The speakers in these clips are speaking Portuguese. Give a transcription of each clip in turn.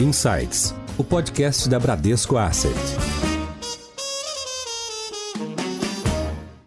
Insights, o podcast da Bradesco Asset.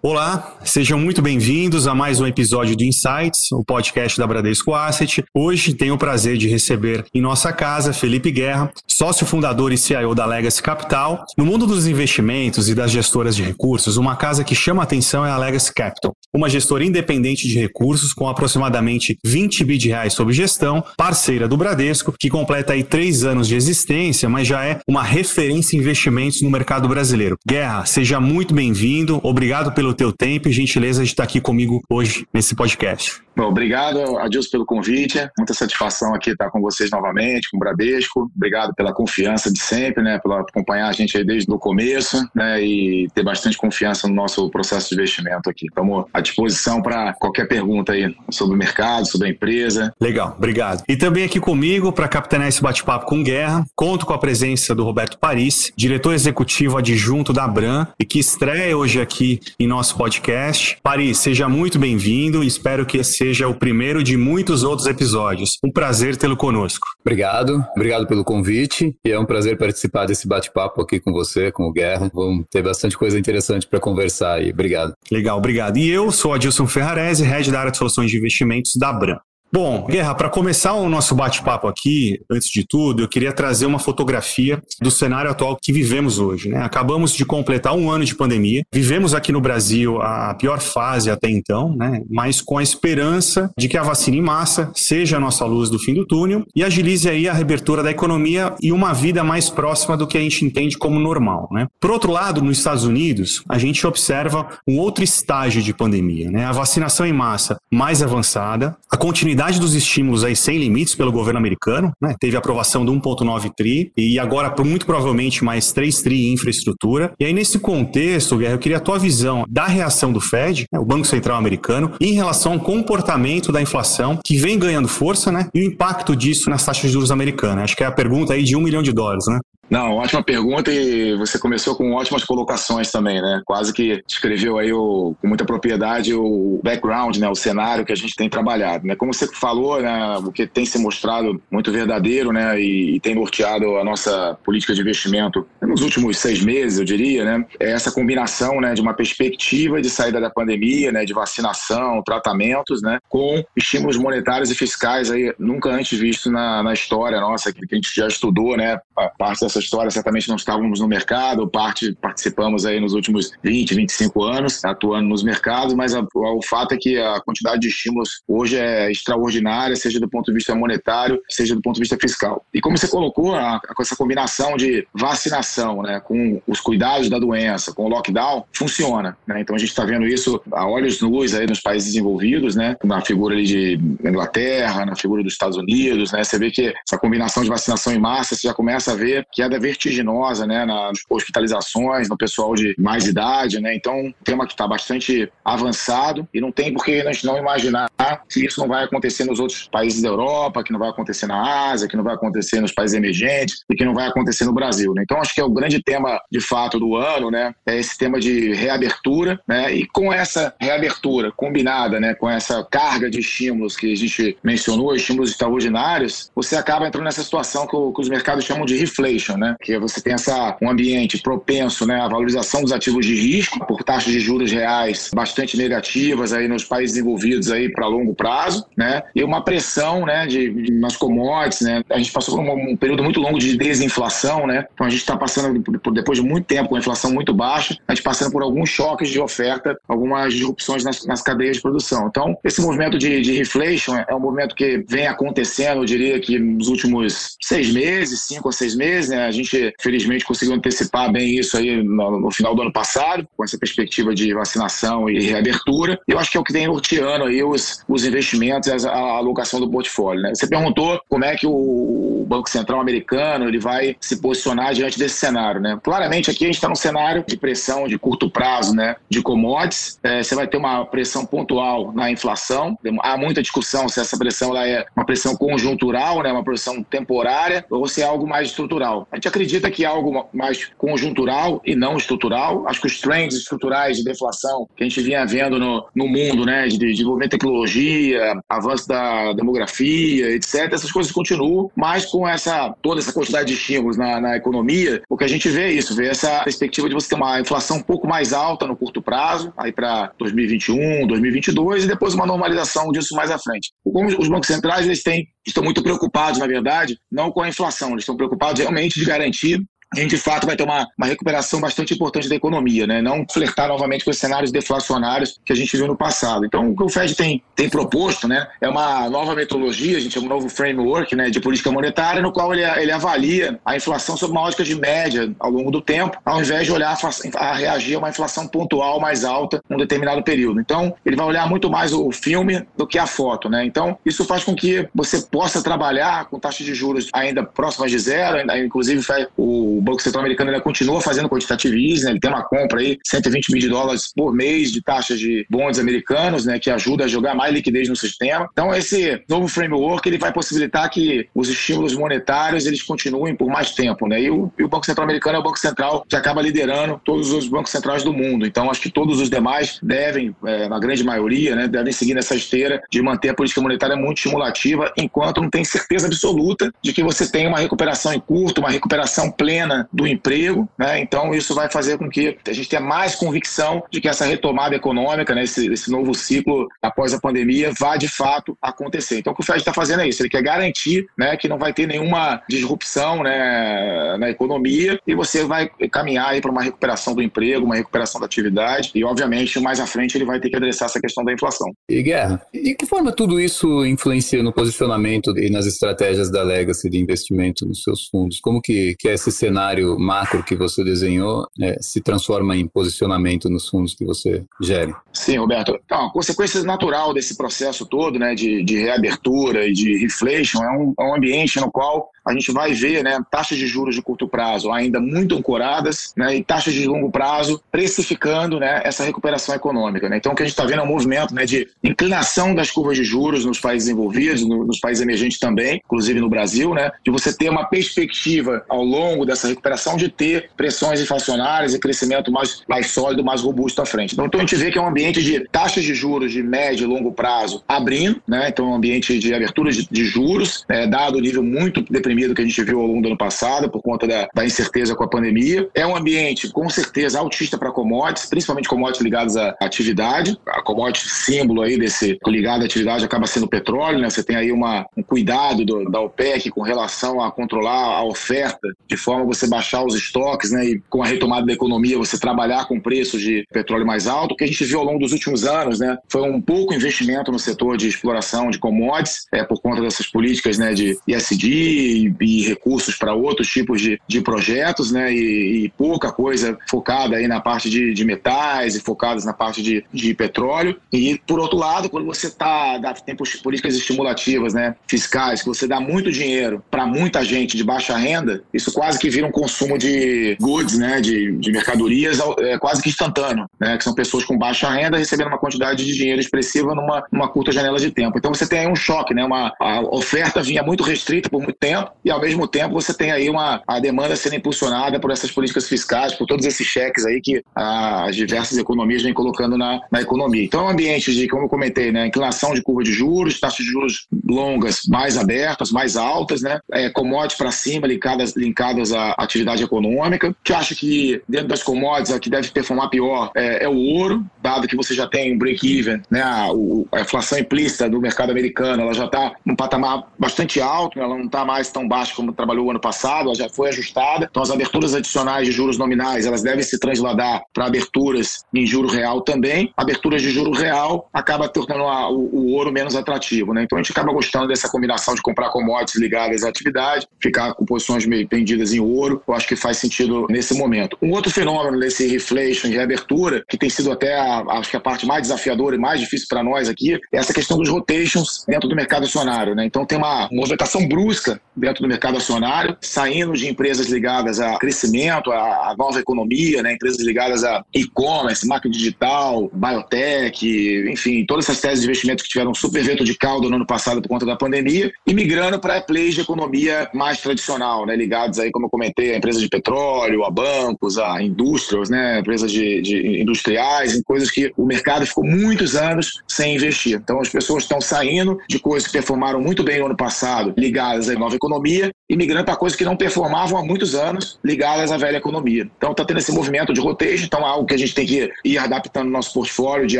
Olá, sejam muito bem-vindos a mais um episódio do Insights, o podcast da Bradesco Asset. Hoje tenho o prazer de receber em nossa casa Felipe Guerra, sócio fundador e CIO da Legacy Capital. No mundo dos investimentos e das gestoras de recursos, uma casa que chama atenção é a Legacy Capital, uma gestora independente de recursos com aproximadamente 20 bi de reais sob gestão, parceira do Bradesco, que completa aí três anos de existência, mas já é uma referência em investimentos no mercado brasileiro. Guerra, seja muito bem-vindo, obrigado pelo pelo teu tempo e gentileza de estar aqui comigo hoje nesse podcast. Bom, obrigado, Adilson, pelo convite. Muita satisfação aqui estar com vocês novamente, com o Bradesco. Obrigado pela confiança de sempre, né? Pela acompanhar a gente aí desde o começo, né? E ter bastante confiança no nosso processo de investimento aqui. Estamos à disposição para qualquer pergunta aí sobre o mercado, sobre a empresa. Legal, obrigado. E também aqui comigo, para capitanear esse bate-papo com Guerra, conto com a presença do Roberto Paris, diretor executivo adjunto da Abram, e que estreia hoje aqui em nosso podcast. Paris, seja muito bem-vindo espero que esse seja o primeiro de muitos outros episódios. Um prazer tê-lo conosco. Obrigado, obrigado pelo convite e é um prazer participar desse bate-papo aqui com você, com o Guerra. Vamos ter bastante coisa interessante para conversar aí. Obrigado. Legal, obrigado. E eu sou Adilson Ferrarese, head da área de soluções de investimentos da Bram. Bom, Guerra, para começar o nosso bate-papo aqui, antes de tudo, eu queria trazer uma fotografia do cenário atual que vivemos hoje. Né? Acabamos de completar um ano de pandemia, vivemos aqui no Brasil a pior fase até então, né? mas com a esperança de que a vacina em massa seja a nossa luz do fim do túnel e agilize aí a reabertura da economia e uma vida mais próxima do que a gente entende como normal. Né? Por outro lado, nos Estados Unidos, a gente observa um outro estágio de pandemia, né? a vacinação em massa mais avançada, a continuidade quantidade dos estímulos aí sem limites pelo governo americano, né? Teve aprovação de 1,9 tri e agora muito provavelmente mais 3 tri em infraestrutura. E aí nesse contexto, Guerra, eu queria a tua visão da reação do Fed, né, o Banco Central Americano, em relação ao comportamento da inflação que vem ganhando força, né? E o impacto disso nas taxas de juros americanas. Acho que é a pergunta aí de um milhão de dólares, né? Não, ótima pergunta e você começou com ótimas colocações também, né? Quase que descreveu aí o, com muita propriedade o background, né? O cenário que a gente tem trabalhado, né? Como você falou, né? O que tem se mostrado muito verdadeiro, né? E, e tem norteado a nossa política de investimento nos últimos seis meses, eu diria, né? É essa combinação, né? De uma perspectiva de saída da pandemia, né? De vacinação, tratamentos, né? Com estímulos monetários e fiscais aí nunca antes visto na, na história nossa, que a gente já estudou, né? A parte dessa história certamente não estávamos no mercado, parte participamos aí nos últimos 20, 25 anos atuando nos mercados, mas a, o fato é que a quantidade de estímulos hoje é extraordinária, seja do ponto de vista monetário, seja do ponto de vista fiscal. E como você colocou, a, com essa combinação de vacinação, né, com os cuidados da doença, com o lockdown, funciona. Né? Então a gente está vendo isso a olhos nus aí nos países desenvolvidos, né, na figura ali de Inglaterra, na figura dos Estados Unidos, né, você vê que essa combinação de vacinação em massa, você já começa a ver que queda vertiginosa né, nas hospitalizações, no pessoal de mais idade. Né? Então, um tema que está bastante avançado e não tem por que a gente não imaginar que isso não vai acontecer nos outros países da Europa, que não vai acontecer na Ásia, que não vai acontecer nos países emergentes e que não vai acontecer no Brasil. Né? Então, acho que é o grande tema, de fato, do ano, né? é esse tema de reabertura. Né? E com essa reabertura combinada né, com essa carga de estímulos que a gente mencionou, estímulos extraordinários, você acaba entrando nessa situação que, que os mercados chamam de reflation, né? Que você essa, um ambiente propenso né, à valorização dos ativos de risco por taxas de juros reais bastante negativas aí nos países desenvolvidos aí para longo prazo, né? E uma pressão, né, de, de nas commodities, né? A gente passou por um, um período muito longo de desinflação, né? Então a gente está passando por, depois de muito tempo com inflação muito baixa, a gente passando por alguns choques de oferta, algumas disrupções nas, nas cadeias de produção. Então esse movimento de, de reflation é um movimento que vem acontecendo, eu diria que nos últimos seis meses, cinco ou seis meses, né? A gente, felizmente, conseguiu antecipar bem isso aí no, no final do ano passado, com essa perspectiva de vacinação e reabertura. Eu acho que é o que tem norteando aí os, os investimentos e a, alocação do portfólio. Né? Você perguntou como é que o Banco Central americano ele vai se posicionar diante desse cenário. Né? Claramente, aqui a gente está num cenário de pressão de curto prazo né? de commodities. É, você vai ter uma pressão pontual na inflação. Há muita discussão se essa pressão ela é uma pressão conjuntural, né? uma pressão temporária, ou se é algo mais estrutural. A gente acredita que é algo mais conjuntural e não estrutural. Acho que os trends estruturais de deflação que a gente vinha vendo no, no mundo, né, de desenvolvimento de tecnologia, avanço da demografia, etc., essas coisas continuam, mas com essa toda essa quantidade de estímulos na, na economia, o que a gente vê é isso, vê essa perspectiva de você ter uma inflação um pouco mais alta no curto prazo, aí para 2021, 2022, e depois uma normalização disso mais à frente. Como os bancos centrais eles têm, estão muito preocupados, na verdade, não com a inflação, eles estão preocupados realmente de garantir a gente de fato vai ter uma, uma recuperação bastante importante da economia, né? Não flertar novamente com os cenários deflacionários que a gente viu no passado. Então, o que o Fed tem, tem proposto, né, é uma nova metodologia, a gente chama um novo framework, né, de política monetária, no qual ele, ele avalia a inflação sob uma ótica de média ao longo do tempo, ao invés de olhar a, a reagir a uma inflação pontual mais alta num determinado período. Então, ele vai olhar muito mais o filme do que a foto, né? Então, isso faz com que você possa trabalhar com taxas de juros ainda próximas de zero, inclusive o o Banco Central Americano ainda continua fazendo quantitative easing, né? ele tem uma compra aí, 120 mil dólares por mês de taxas de bonds americanos, né, que ajuda a jogar mais liquidez no sistema. Então, esse novo framework ele vai possibilitar que os estímulos monetários eles continuem por mais tempo. Né? E, o, e o Banco Central Americano é o Banco Central que acaba liderando todos os bancos centrais do mundo. Então, acho que todos os demais devem, é, na grande maioria, né, devem seguir nessa esteira de manter a política monetária muito estimulativa, enquanto não tem certeza absoluta de que você tenha uma recuperação em curto, uma recuperação plena do emprego, né? Então isso vai fazer com que a gente tenha mais convicção de que essa retomada econômica, né, esse, esse novo ciclo após a pandemia, vá de fato acontecer. Então o que o Fed está fazendo é isso, ele quer garantir, né, que não vai ter nenhuma disrupção, né, na economia e você vai caminhar para uma recuperação do emprego, uma recuperação da atividade e obviamente mais à frente ele vai ter que adressar essa questão da inflação. E Guerra, de que forma tudo isso influencia no posicionamento e nas estratégias da Legacy de investimento nos seus fundos? Como que, que é esse cenário cenário macro que você desenhou né, se transforma em posicionamento nos fundos que você gere? Sim, Roberto. Então, a consequência natural desse processo todo né, de, de reabertura e de reflation é um, é um ambiente no qual a gente vai ver né, taxas de juros de curto prazo ainda muito ancoradas né, e taxas de longo prazo precificando né, essa recuperação econômica. Né? Então, o que a gente está vendo é um movimento né, de inclinação das curvas de juros nos países envolvidos, no, nos países emergentes também, inclusive no Brasil, né, de você ter uma perspectiva ao longo dessa recuperação de ter pressões inflacionárias e crescimento mais, mais sólido, mais robusto à frente. Então, então, a gente vê que é um ambiente de taxas de juros de médio e longo prazo abrindo, né? então, um ambiente de abertura de, de juros, né? dado o nível muito deprimido deprimido que a gente viu ao longo do ano passado por conta da, da incerteza com a pandemia. É um ambiente, com certeza, altista para commodities, principalmente commodities ligados à atividade. A commodity símbolo aí desse ligado à atividade acaba sendo o petróleo, né? Você tem aí uma, um cuidado do, da OPEC com relação a controlar a oferta, de forma a você baixar os estoques, né? E com a retomada da economia, você trabalhar com preços de petróleo mais alto. Que a gente viu ao longo dos últimos anos, né? Foi um pouco investimento no setor de exploração de commodities, é, por conta dessas políticas, né? De ESG e, recursos para outros tipos de, de projetos, né? E, e, pouca coisa focada aí na parte de, de metais e focadas na parte de, de petróleo. E, por outro lado, quando você tá, tem políticas estimulativas, né? Fiscais, que você dá muito dinheiro para muita gente de baixa renda, isso quase que vira um consumo de goods, né? De, de mercadorias é, quase que instantâneo, né? Que são pessoas com baixa renda recebendo uma quantidade de dinheiro expressiva numa, numa curta janela de tempo. Então você tem aí um choque, né? Uma, a oferta vinha muito restrita por muito tempo e, ao mesmo tempo, você tem aí uma, a demanda sendo impulsionada por essas políticas fiscais, por todos esses cheques aí que as diversas economias vêm colocando na, na economia. Então, é um ambiente de, como eu comentei, né, inclinação de curva de juros, taxas de juros longas mais abertas, mais altas, né, é, commodities para cima linkadas, linkadas à atividade econômica, que acho que dentro das commodities a que deve performar pior é, é o ouro, dado que você já tem um break-even, né, a, a inflação implícita do mercado americano, ela já está num patamar bastante alto, ela não está mais tão tão baixa como trabalhou o ano passado, ela já foi ajustada. Então, as aberturas adicionais de juros nominais, elas devem se transladar para aberturas em juro real também. Aberturas de juro real acaba tornando a, o, o, ouro menos atrativo, né? Então, a gente acaba gostando dessa combinação de comprar commodities ligadas à atividade, ficar com posições meio pendidas em ouro eu acho que faz sentido nesse momento. Um outro fenômeno desse reflation de reabertura, que tem sido até a, acho que a parte mais desafiadora e mais difícil para nós aqui, é essa questão dos rotations dentro do mercado acionário. Né? Então tem uma movimentação brusca dentro do mercado acionário, saindo de empresas ligadas a crescimento, a, a nova economia, né? empresas ligadas a e-commerce, marketing digital, biotech, enfim, todas essas teses de investimento que tiveram um super vento de caldo no ano passado por conta da pandemia, e migrando para plays de economia mais tradicional, né? ligados aí, como eu comentei, a empresas de petróleo, a bancos, a indústrias, né? empresas de, de industriais, em coisas que o mercado ficou muitos anos sem investir. Então as pessoas estão saindo de coisas que performaram muito bem no ano passado, ligadas à nova economia, e migrando para coisas que não performavam há muitos anos, ligadas à velha economia. Então está tendo esse movimento de rotejo, então é algo que a gente tem que ir adaptando no nosso portfólio de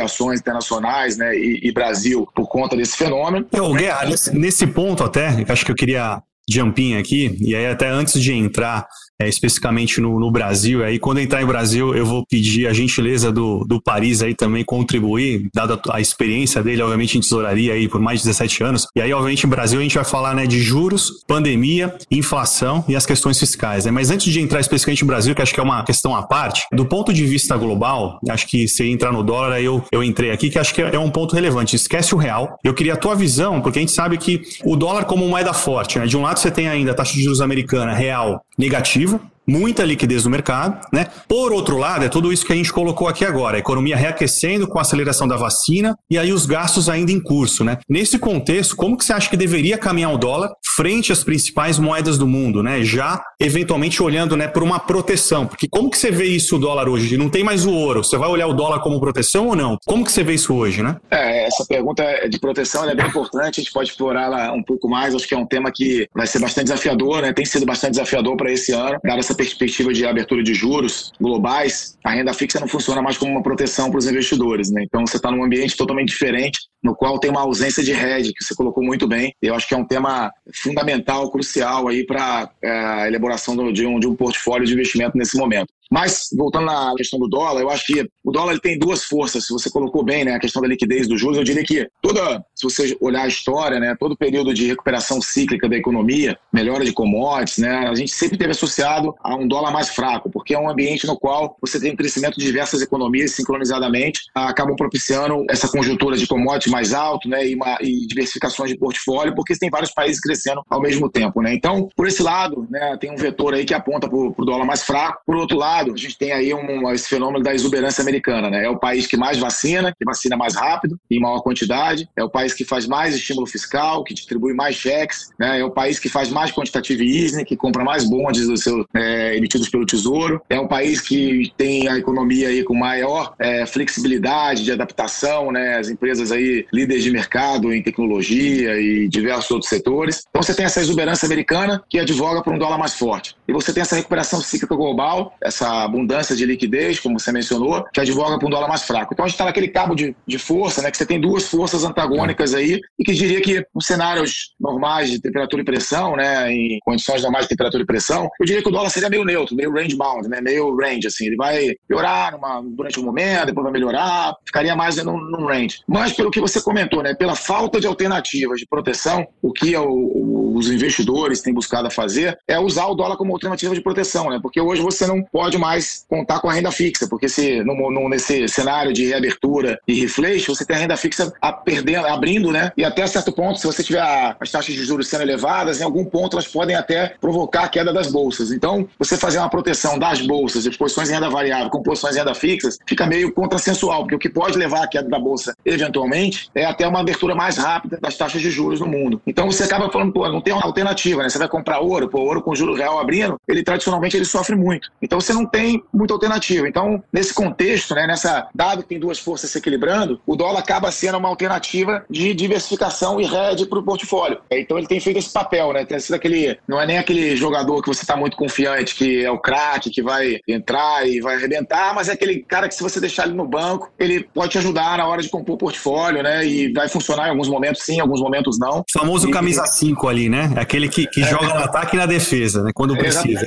ações internacionais né, e, e Brasil por conta desse fenômeno. Eu, Guerra, nesse, nesse ponto até, acho que eu queria jumping aqui, e aí até antes de entrar é, especificamente no, no, Brasil. Aí, quando entrar em Brasil, eu vou pedir a gentileza do, do Paris aí também contribuir, dada a experiência dele, obviamente, em tesouraria aí por mais de 17 anos. E aí, obviamente, em Brasil a gente vai falar né, de juros, pandemia, inflação e as questões fiscais. Né? Mas antes de entrar especificamente no Brasil, que acho que é uma questão à parte, do ponto de vista global, acho que se entrar no dólar, eu, eu entrei aqui, que acho que é um ponto relevante. Esquece o real. Eu queria a tua visão, porque a gente sabe que o dólar como moeda forte, né? De um lado você tem ainda a taxa de juros americana real negativa, muita liquidez no mercado, né? Por outro lado, é tudo isso que a gente colocou aqui agora, a economia reaquecendo com a aceleração da vacina e aí os gastos ainda em curso, né? Nesse contexto, como que você acha que deveria caminhar o dólar frente às principais moedas do mundo, né? Já eventualmente olhando, né, por uma proteção, porque como que você vê isso o dólar hoje? Não tem mais o ouro, você vai olhar o dólar como proteção ou não? Como que você vê isso hoje, né? É, essa pergunta de proteção é bem importante, a gente pode explorá-la um pouco mais, acho que é um tema que vai ser bastante desafiador, né? Tem sido bastante desafiador para esse ano, dada essa perspectiva de abertura de juros globais, a renda fixa não funciona mais como uma proteção para os investidores, né? Então você está num ambiente totalmente diferente, no qual tem uma ausência de hedge, que você colocou muito bem. Eu acho que é um tema fundamental, crucial aí para é, a elaboração de, um, de um portfólio de investimento nesse momento. Mas, voltando à questão do dólar, eu acho que o dólar ele tem duas forças. Se você colocou bem né, a questão da liquidez dos juros, eu diria que toda, se você olhar a história, né, todo período de recuperação cíclica da economia, melhora de commodities, né, a gente sempre teve associado a um dólar mais fraco, porque é um ambiente no qual você tem um crescimento de diversas economias sincronizadamente, acabam propiciando essa conjuntura de commodities mais alto né, e, uma, e diversificações de portfólio, porque tem vários países crescendo ao mesmo tempo. Né? Então, por esse lado, né, tem um vetor aí que aponta para o dólar mais fraco. Por outro lado, a gente tem aí um, esse fenômeno da exuberância americana, né? É o país que mais vacina, que vacina mais rápido, em maior quantidade, é o país que faz mais estímulo fiscal, que distribui mais cheques, né? É o país que faz mais quantitative easing, que compra mais bondes do seu, é, emitidos pelo Tesouro, é um país que tem a economia aí com maior é, flexibilidade de adaptação, né? As empresas aí líderes de mercado em tecnologia e diversos outros setores. Então você tem essa exuberância americana que advoga por um dólar mais forte. E você tem essa recuperação cíclica global, essa abundância de liquidez, como você mencionou, que advoga para um dólar mais fraco. Então a gente está naquele cabo de, de força, né, que você tem duas forças antagônicas aí, e que diria que em cenários normais de temperatura e pressão, né, em condições normais de temperatura e pressão, eu diria que o dólar seria meio neutro, meio range bound, né, meio range, assim, ele vai piorar numa, durante um momento, depois vai melhorar, ficaria mais num, num range. Mas pelo que você comentou, né, pela falta de alternativas de proteção, o que é o, os investidores têm buscado fazer é usar o dólar como alternativa de proteção, né, porque hoje você não pode mais contar com a renda fixa, porque se no, no, nesse cenário de reabertura e reflation, você tem a renda fixa a perdendo, abrindo, né? E até certo ponto, se você tiver as taxas de juros sendo elevadas, em algum ponto elas podem até provocar a queda das bolsas. Então, você fazer uma proteção das bolsas, de posições em renda variável com posições em renda fixa, fica meio contrassensual, porque o que pode levar à queda da bolsa eventualmente é até uma abertura mais rápida das taxas de juros no mundo. Então você acaba falando, pô, não tem uma alternativa, né? Você vai comprar ouro, pô, ouro com juro real abrindo, ele tradicionalmente ele sofre muito. Então você não tem muita alternativa. Então, nesse contexto, né, nessa, dado que tem duas forças se equilibrando, o dólar acaba sendo uma alternativa de diversificação e hedge para o portfólio. Então, ele tem feito esse papel, né? Tem sido aquele, não é nem aquele jogador que você está muito confiante, que é o craque, que vai entrar e vai arrebentar, mas é aquele cara que se você deixar ele no banco, ele pode te ajudar na hora de compor o portfólio, né? E vai funcionar em alguns momentos sim, em alguns momentos não. O famoso e, camisa 5 ali, né? Aquele que, que é. joga no ataque e na defesa, né? Quando precisa.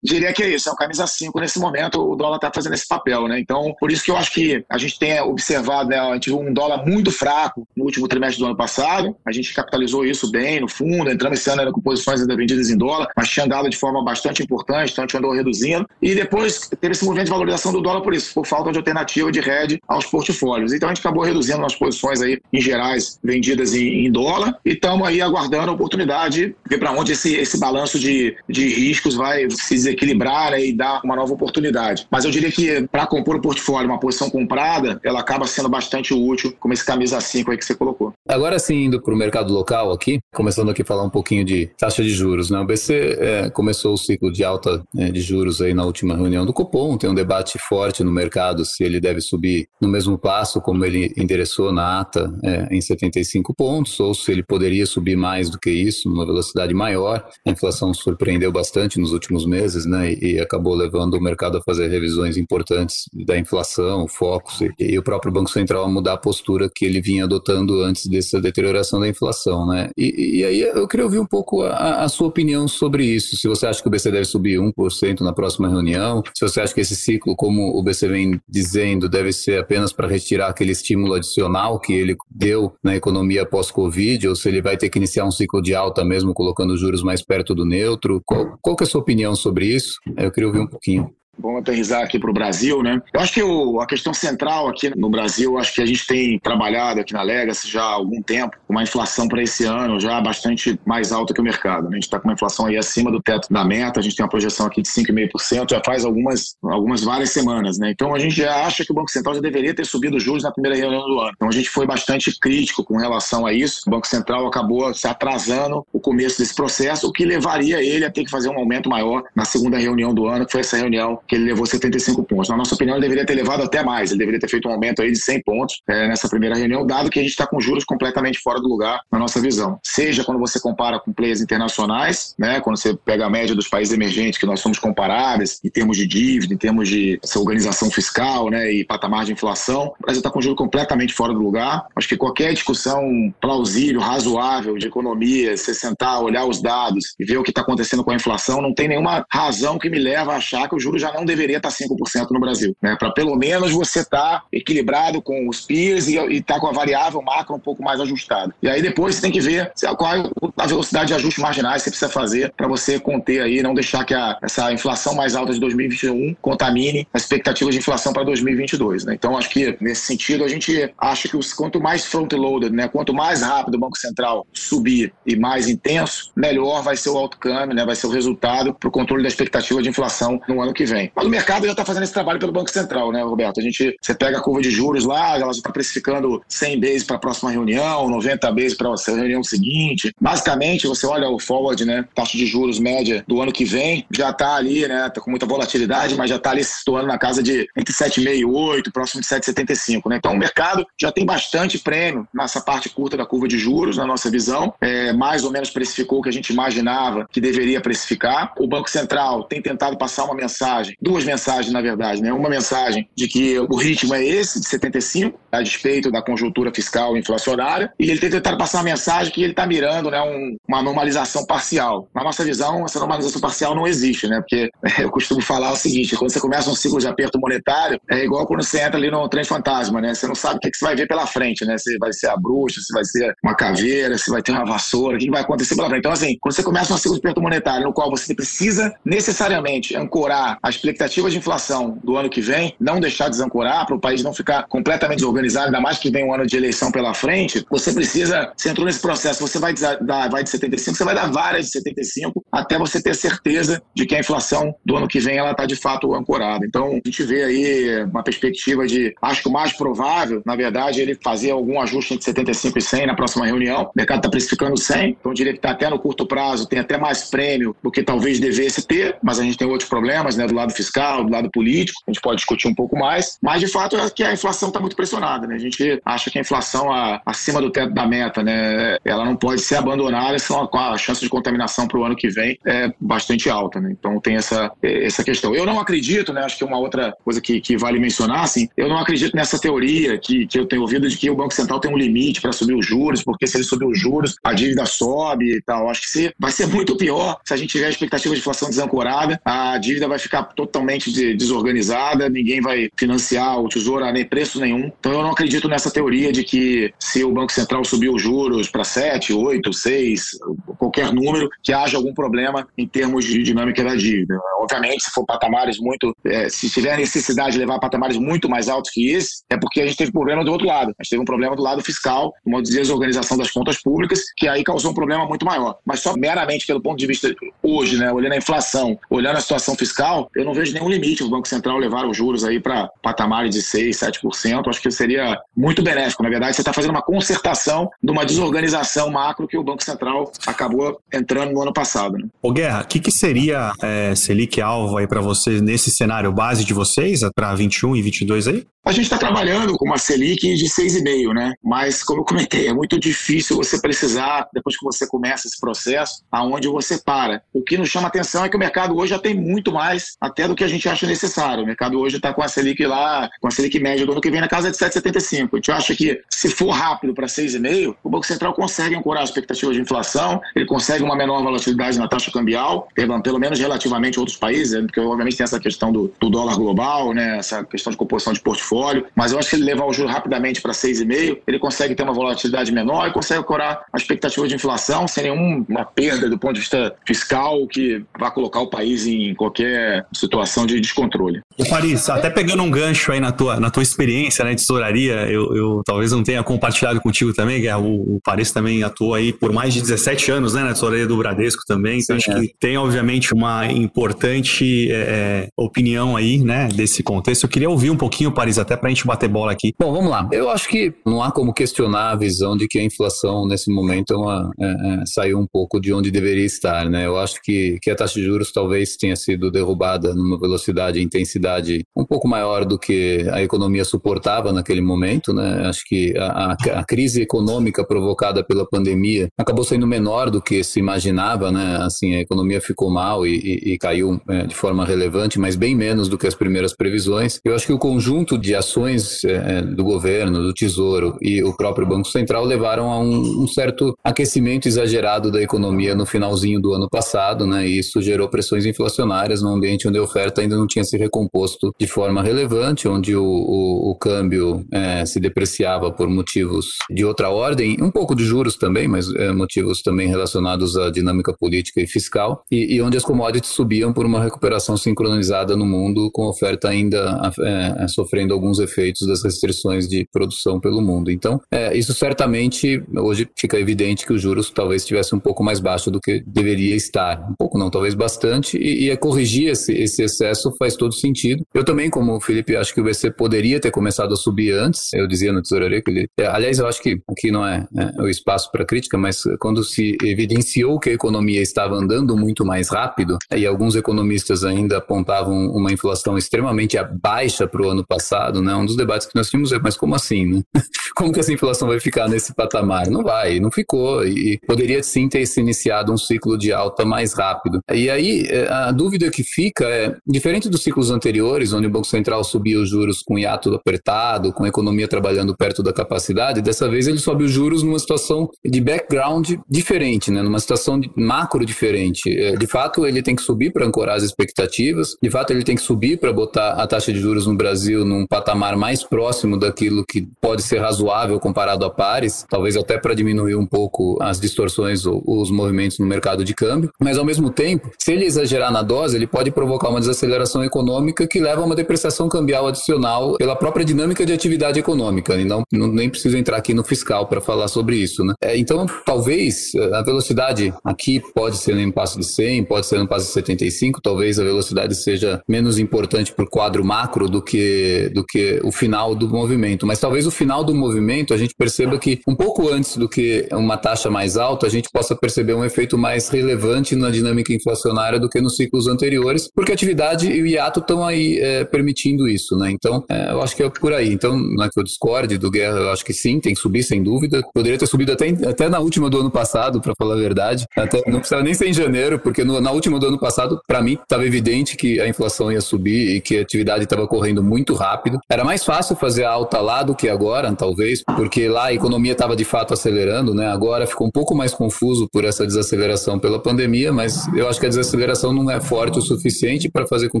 Diria que é isso, é um camisa 5 cíclico, nesse momento o dólar está fazendo esse papel, né? Então, por isso que eu acho que a gente tem observado, né? A gente viu um dólar muito fraco no último trimestre do ano passado, a gente capitalizou isso bem no fundo, entramos esse ano com posições ainda vendidas em dólar, mas tinha andado de forma bastante importante, então a gente andou reduzindo. E depois teve esse movimento de valorização do dólar por isso, por falta de alternativa de hedge aos portfólios. Então a gente acabou reduzindo as posições aí, em gerais, vendidas em, em dólar, e estamos aí aguardando a oportunidade, ver para onde esse, esse balanço de, de riscos vai se desequilibrar né, e dar uma nova oportunidade. Mas eu diria que para compor o portfólio, uma posição comprada, ela acaba sendo bastante útil, como esse camisa 5 aí que você colocou. Agora sim, indo para o mercado local aqui, começando aqui a falar um pouquinho de taxa de juros. Né? O BC é, começou o ciclo de alta né, de juros aí na última reunião do Copom, tem um debate forte no mercado se ele deve subir no mesmo passo como ele endereçou na ata é, em 75 pontos, ou se ele poderia subir mais do que isso, numa velocidade maior. A inflação surpreendeu bastante nos últimos meses né, e acabou levando o mercado a fazer revisões importantes da inflação, focos, e, e, o próprio Banco Central a mudar a postura que ele vinha adotando antes dessa deterioração da inflação. Né? E, e aí eu queria ouvir um pouco a, a, sua opinião sobre isso. Se você acha que o BC deve subir 1% na próxima reunião, se você acha que esse ciclo, como o BC vem dizendo, deve ser apenas para retirar aquele estímulo adicional que ele deu na economia pós-Covid, ou se ele vai ter que iniciar um ciclo de alta mesmo, colocando os juros mais perto do neutro. Qual, qual é a sua opinião sobre isso? Eu queria ouvir um pouquinho. Vamos aterrizar aqui para o Brasil, né? Eu acho que o, a questão central aqui no Brasil, acho que a gente tem trabalhado aqui na Legacy já há algum tempo, uma inflação para esse ano já bastante mais alta que o mercado. Né? A gente está com uma inflação aí acima do teto da meta, a gente tem uma projeção aqui de 5,5%, já faz algumas, algumas várias semanas, né? Então a gente já acha que o Banco Central já deveria ter subido os juros na primeira reunião do ano. Então a gente foi bastante crítico com relação a isso. O Banco Central acabou se atrasando o começo desse processo, o que levaria ele a ter que fazer um aumento maior na segunda reunião do ano, que foi essa reunião que ele levou 75 pontos. Na nossa opinião, ele deveria ter levado até mais, ele deveria ter feito um aumento aí de 100 pontos é, nessa primeira reunião, dado que a gente está com juros completamente fora do lugar na nossa visão. Seja quando você compara com players internacionais, né, quando você pega a média dos países emergentes, que nós somos comparáveis em termos de dívida, em termos de organização fiscal né, e patamar de inflação, o Brasil está com juros completamente fora do lugar. Acho que qualquer discussão plausível, razoável de economia, você sentar, olhar os dados e ver o que está acontecendo com a inflação, não tem nenhuma razão que me leva a achar que o juro já não deveria estar 5% no Brasil. Né? Para pelo menos você estar tá equilibrado com os peers e estar tá com a variável macro um pouco mais ajustada. E aí depois você tem que ver qual é a velocidade de ajustes marginais que você precisa fazer para você conter aí, não deixar que a, essa inflação mais alta de 2021 contamine as expectativas de inflação para 2022. Né? Então acho que nesse sentido a gente acha que os, quanto mais front-loaded, né? quanto mais rápido o Banco Central subir e mais intenso, melhor vai ser o outcome, né? vai ser o resultado para o controle da expectativa de inflação no ano que vem. Mas o mercado já está fazendo esse trabalho pelo Banco Central, né, Roberto? A gente, você pega a curva de juros lá, ela já está precificando 100 bases para a próxima reunião, 90 bases para a reunião seguinte. Basicamente, você olha o forward, né, taxa de juros média do ano que vem, já está ali, né, tá com muita volatilidade, mas já está ali se situando na casa de entre 7,5 e 8, próximo de 7,75, né? Então, o mercado já tem bastante prêmio nessa parte curta da curva de juros, na nossa visão, é, mais ou menos precificou o que a gente imaginava que deveria precificar. O Banco Central tem tentado passar uma mensagem, duas mensagens mensagem, na verdade, né? Uma mensagem de que o ritmo é esse, de 75, a despeito da conjuntura fiscal inflacionária, e ele tem tentado passar uma mensagem que ele está mirando né, um, uma normalização parcial. Na nossa visão, essa normalização parcial não existe, né? Porque eu costumo falar o seguinte: quando você começa um ciclo de aperto monetário, é igual quando você entra ali no trem fantasma, né? Você não sabe o que, que você vai ver pela frente, né? Se vai ser a bruxa, se vai ser uma caveira, se vai ter uma vassoura, o que vai acontecer pela frente. Então, assim, quando você começa um ciclo de aperto monetário, no qual você precisa necessariamente ancorar a expectativa de inflação do ano que vem, não deixar desancorar, para o país não ficar completamente desorganizado, ainda mais que vem um ano de eleição pela frente, você precisa, você entrou nesse processo, você vai, dar, vai de 75, você vai dar várias de 75, até você ter certeza de que a inflação do ano que vem ela está de fato ancorada. Então, a gente vê aí uma perspectiva de, acho que o mais provável, na verdade, ele fazer algum ajuste entre 75 e 100 na próxima reunião. O mercado está precificando 100, então eu diria que está até no curto prazo, tem até mais prêmio do que talvez devesse ter, mas a gente tem outros problemas, né, do lado fiscal, do lado político, a gente pode discutir um pouco mais, mas de fato é que a inflação está muito pressionada, né? A gente acha que a inflação a, acima do teto da meta, né, ela não pode ser abandonada, senão a, a chance de contaminação para o ano que vem é bastante alta, né? Então tem essa, essa questão. Eu não acredito, né? Acho que uma outra coisa que, que vale mencionar, assim, eu não acredito nessa teoria que, que eu tenho ouvido de que o Banco Central tem um limite para subir os juros, porque se ele subir os juros, a dívida sobe e tal. Acho que se, vai ser muito pior se a gente tiver a expectativa de inflação desancorada, a dívida vai ficar totalmente de, desorganizada, ninguém vai financiar o Tesouro a nem preço nenhum. Então eu não acredito nessa teoria de que se o Banco Central subir os juros para 7, 8, 6, qualquer número, que haja algum problema em termos de dinâmica da dívida. Obviamente, se for patamares muito. É, se tiver necessidade de levar patamares muito mais altos que esse, é porque a gente teve problema do outro lado. A gente teve um problema do lado fiscal, uma desorganização das contas públicas, que aí causou um problema muito maior. Mas só meramente pelo ponto de vista hoje, né, olhando a inflação, olhando a situação fiscal, eu não vejo nenhum limite o Banco Central levar os juros aí para patamares de 6, 7%. Acho que seria muito benéfico. Na verdade, você está fazendo uma concertação de uma desorganização macro que o Banco Central acabou entrando no ano passado. Né? Ô Guerra, o que, que seria é, Selic alvo aí para vocês nesse cenário base de vocês para 21 e 22 aí? A gente está trabalhando com uma Selic de 6,5, né? Mas, como eu comentei, é muito difícil você precisar, depois que você começa esse processo, aonde você para. O que nos chama atenção é que o mercado hoje já tem muito mais até do que a gente acha necessário. O mercado hoje está com a Selic lá, com a Selic média do ano que vem na casa de 7,75. A gente acha que, se for rápido para 6,5, o Banco Central consegue ancorar a expectativa de inflação, ele consegue uma menor volatilidade na taxa cambial, pelo menos relativamente a outros países, né? porque obviamente tem essa questão do, do dólar global, né? essa questão de composição de portfólio mas eu acho que ele levar o juro rapidamente para 6,5, ele consegue ter uma volatilidade menor e consegue curar a expectativa de inflação sem nenhuma perda do ponto de vista fiscal que vá colocar o país em qualquer situação de descontrole. O Paris, até pegando um gancho aí na tua, na tua experiência né, de tesouraria, eu, eu talvez não tenha compartilhado contigo também, Guerra, o, o Paris também atuou aí por mais de 17 anos né, na tesouraria do Bradesco também, então Sim, acho é. que tem obviamente uma importante é, opinião aí né, desse contexto. Eu queria ouvir um pouquinho, Paris, até para a gente bater bola aqui. Bom, vamos lá. Eu acho que não há como questionar a visão de que a inflação nesse momento é uma, é, é, saiu um pouco de onde deveria estar, né? Eu acho que, que a taxa de juros talvez tenha sido derrubada numa velocidade e intensidade um pouco maior do que a economia suportava naquele momento, né? Acho que a, a, crise econômica provocada pela pandemia acabou sendo menor do que se imaginava, né? Assim, a economia ficou mal e, e, e caiu é, de forma relevante, mas bem menos do que as primeiras previsões. Eu acho que o conjunto de ações é, do governo, do Tesouro e o próprio Banco Central levaram a um, um, certo aquecimento exagerado da economia no finalzinho do ano passado, né? E isso gerou pressões inflacionárias num ambiente onde a oferta ainda não tinha se recomposto de forma relevante, onde o, o, o câmbio é, se depreciava por motivos de outra ordem, um pouco de juros também, mas é, motivos também relacionados à dinâmica política e fiscal, e, e, onde as commodities subiam por uma recuperação sincronizada no mundo, com oferta ainda é, é, sofrendo alguns efeitos das restrições de produção pelo mundo. Então, é, isso certamente, hoje fica evidente que os juros talvez estivesse um pouco mais baixo do que deveria estar. Um pouco não, talvez bastante, e, e é corrigir esse, esse excesso faz todo sentido. Eu também, como o Felipe, acho que o BC poderia ter começado a subir antes. Eu dizia no tesouraria que ele... É, aliás, eu acho que aqui não é, é o espaço para crítica, mas quando se evidenciou que a economia estava andando muito mais rápido, e alguns economistas ainda apontavam uma inflação extremamente baixa para o ano passado, né? Um dos debates que nós tínhamos é, mas como assim, né? Como que essa inflação vai ficar nesse patamar? Não vai, não ficou. E poderia sim ter se iniciado um ciclo de alta mais rápido. E aí, é, a dúvida que fica é, diferente dos ciclos anteriores, onde o Banco Central subia os juros com hiato apertado, com a economia trabalhando perto da capacidade, dessa vez ele sobe os juros numa situação de background diferente, né? Numa situação macro diferente. É, de fato, ele tem que subir para ancorar as expectativas, de fato, ele tem que subir para botar a taxa de juros no Brasil num patamar patamar mais próximo daquilo que pode ser razoável comparado a pares, talvez até para diminuir um pouco as distorções ou os movimentos no mercado de câmbio, mas ao mesmo tempo, se ele exagerar na dose, ele pode provocar uma desaceleração econômica que leva a uma depreciação cambial adicional pela própria dinâmica de atividade econômica, e não, não nem preciso entrar aqui no fiscal para falar sobre isso, né? É, então, talvez eh, a velocidade aqui pode ser no impasse de 100, pode ser no impasse de 75, talvez a velocidade seja menos importante para o quadro macro do que do que o final do movimento. Mas talvez o final do movimento a gente perceba que um pouco antes do que uma taxa mais alta, a gente possa perceber um efeito mais relevante na dinâmica inflacionária do que nos ciclos anteriores, porque a atividade e o hiato estão aí é, permitindo isso, né? Então, é, eu acho que é por aí. Então, não é que eu discorde do Guerra, eu acho que sim, tem que subir sem dúvida. Poderia ter subido até, até na última do ano passado, para falar a verdade. Até, não precisava nem ser em janeiro, porque no, na última do ano passado, para mim, estava evidente que a inflação ia subir e que a atividade estava correndo muito rápido. Era mais fácil fazer alta lá do que agora, talvez, porque lá a economia estava de fato acelerando, né? Agora ficou um pouco mais confuso por essa desaceleração pela pandemia, mas eu acho que a desaceleração não é forte o suficiente para fazer com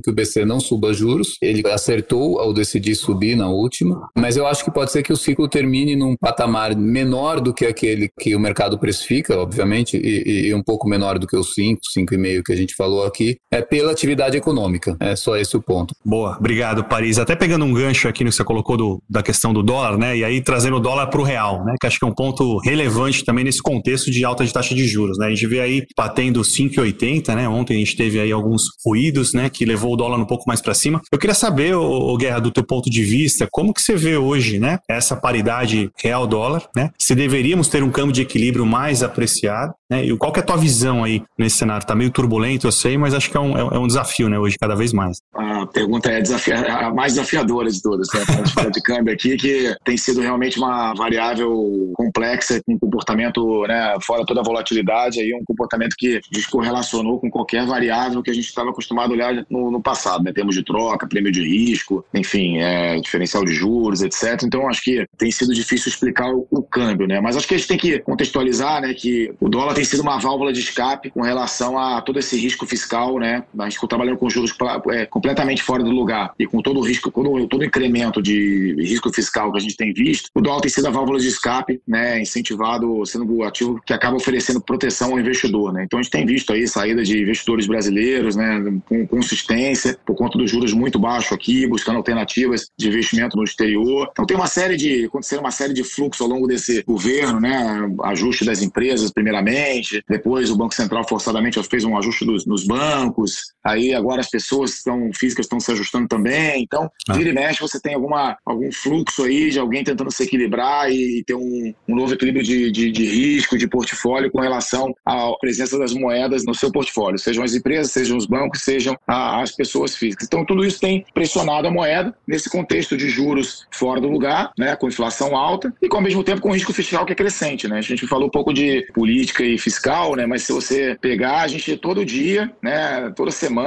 que o BC não suba juros. Ele acertou ao decidir subir na última, mas eu acho que pode ser que o ciclo termine num patamar menor do que aquele que o mercado precifica, obviamente, e, e um pouco menor do que os 5, 5,5 que a gente falou aqui, é pela atividade econômica. É só esse o ponto. Boa, obrigado, Paris. Até pegando um gancho aqui no que você colocou do, da questão do dólar, né? E aí trazendo o dólar para o real, né? Que acho que é um ponto relevante também nesse contexto de alta de taxa de juros, né? A gente vê aí batendo 5,80, né? Ontem a gente teve aí alguns ruídos, né? Que levou o dólar um pouco mais para cima. Eu queria saber, o Guerra, do teu ponto de vista, como que você vê hoje, né? Essa paridade real-dólar, né? Se deveríamos ter um câmbio de equilíbrio mais apreciado, né? E qual que é a tua visão aí nesse cenário? Tá meio turbulento, eu sei, mas acho que é um, é um desafio, né? Hoje, cada vez mais. A pergunta é a mais desafiadora de todas, né? A de câmbio aqui, que tem sido realmente uma variável complexa, com comportamento né, fora toda a volatilidade, aí um comportamento que descorrelacionou com qualquer variável que a gente estava acostumado a olhar no, no passado, né? Termos de troca, prêmio de risco, enfim, é, diferencial de juros, etc. Então, acho que tem sido difícil explicar o, o câmbio, né? Mas acho que a gente tem que contextualizar, né, que o dólar tem sido uma válvula de escape com relação a todo esse risco fiscal, né? A gente trabalhando com juros é, completamente fora do lugar e com todo o risco, todo, todo o incremento de risco fiscal que a gente tem visto, o dólar tem sido a válvula de escape, né? Incentivado, sendo o ativo que acaba oferecendo proteção ao investidor, né? Então a gente tem visto aí saída de investidores brasileiros, né? Com consistência, por conta dos juros muito baixos aqui, buscando alternativas de investimento no exterior. Então tem uma série de, aconteceram uma série de fluxos ao longo desse governo, né? Ajuste das empresas, primeiramente depois o Banco Central forçadamente fez um ajuste dos, nos bancos, aí agora as pessoas estão, físicas estão se ajustando também. Então, ah. vira e mexe, você tem alguma, algum fluxo aí de alguém tentando se equilibrar e, ter um, um novo equilíbrio de, de, de, risco, de portfólio com relação à presença das moedas no seu portfólio, sejam as empresas, sejam os bancos, sejam a, as pessoas físicas. Então, tudo isso tem pressionado a moeda nesse contexto de juros fora do lugar, né, com inflação alta e, ao mesmo tempo, com risco fiscal que é crescente. Né? A gente falou um pouco de política e fiscal, né? Mas se você pegar, a gente todo dia, né? Toda semana,